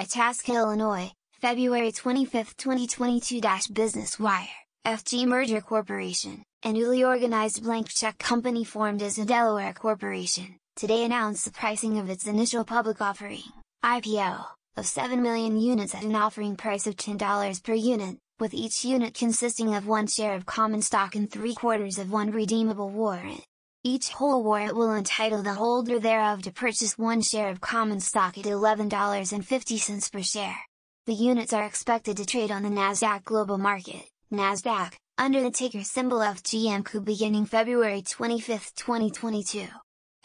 Itasca, Illinois, February 25, 2022 Business Wire, FG Merger Corporation, a newly organized blank check company formed as a Delaware corporation, today announced the pricing of its initial public offering, IPO, of 7 million units at an offering price of $10 per unit, with each unit consisting of one share of common stock and three quarters of one redeemable warrant. Each whole warrant will entitle the holder thereof to purchase one share of common stock at $11.50 per share. The units are expected to trade on the Nasdaq Global Market, Nasdaq, under the ticker symbol FGMCU beginning February 25, 2022.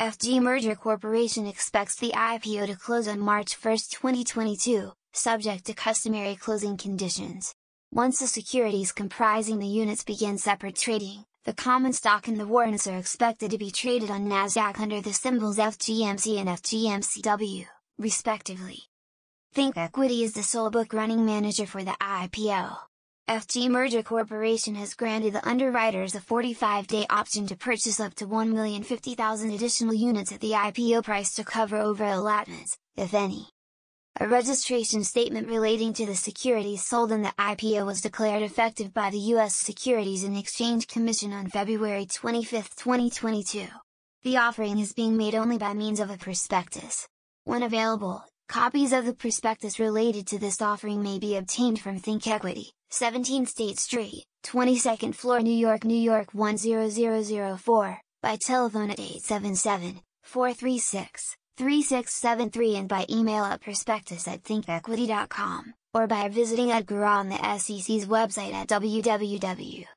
FG Merger Corporation expects the IPO to close on March 1, 2022, subject to customary closing conditions. Once the securities comprising the units begin separate trading, the common stock and the warrants are expected to be traded on Nasdaq under the symbols FGMC and FGMCW, respectively. ThinkEquity is the sole book running manager for the IPO. FG Merger Corporation has granted the underwriters a 45-day option to purchase up to 1,050,000 additional units at the IPO price to cover over allotments, if any. A registration statement relating to the securities sold in the IPO was declared effective by the U.S. Securities and Exchange Commission on February 25, 2022. The offering is being made only by means of a prospectus. When available, copies of the prospectus related to this offering may be obtained from ThinkEquity, 17 State Street, 22nd floor New York, New York 10004, by telephone at 877 436 3673 and by email at prospectus at thinkequity.com, or by visiting EDGAR on the SEC's website at www.sec.gov.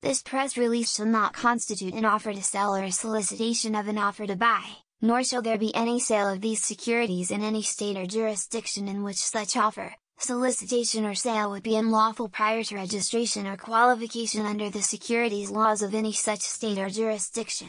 This press release shall not constitute an offer to sell or a solicitation of an offer to buy, nor shall there be any sale of these securities in any state or jurisdiction in which such offer, solicitation or sale would be unlawful prior to registration or qualification under the securities laws of any such state or jurisdiction.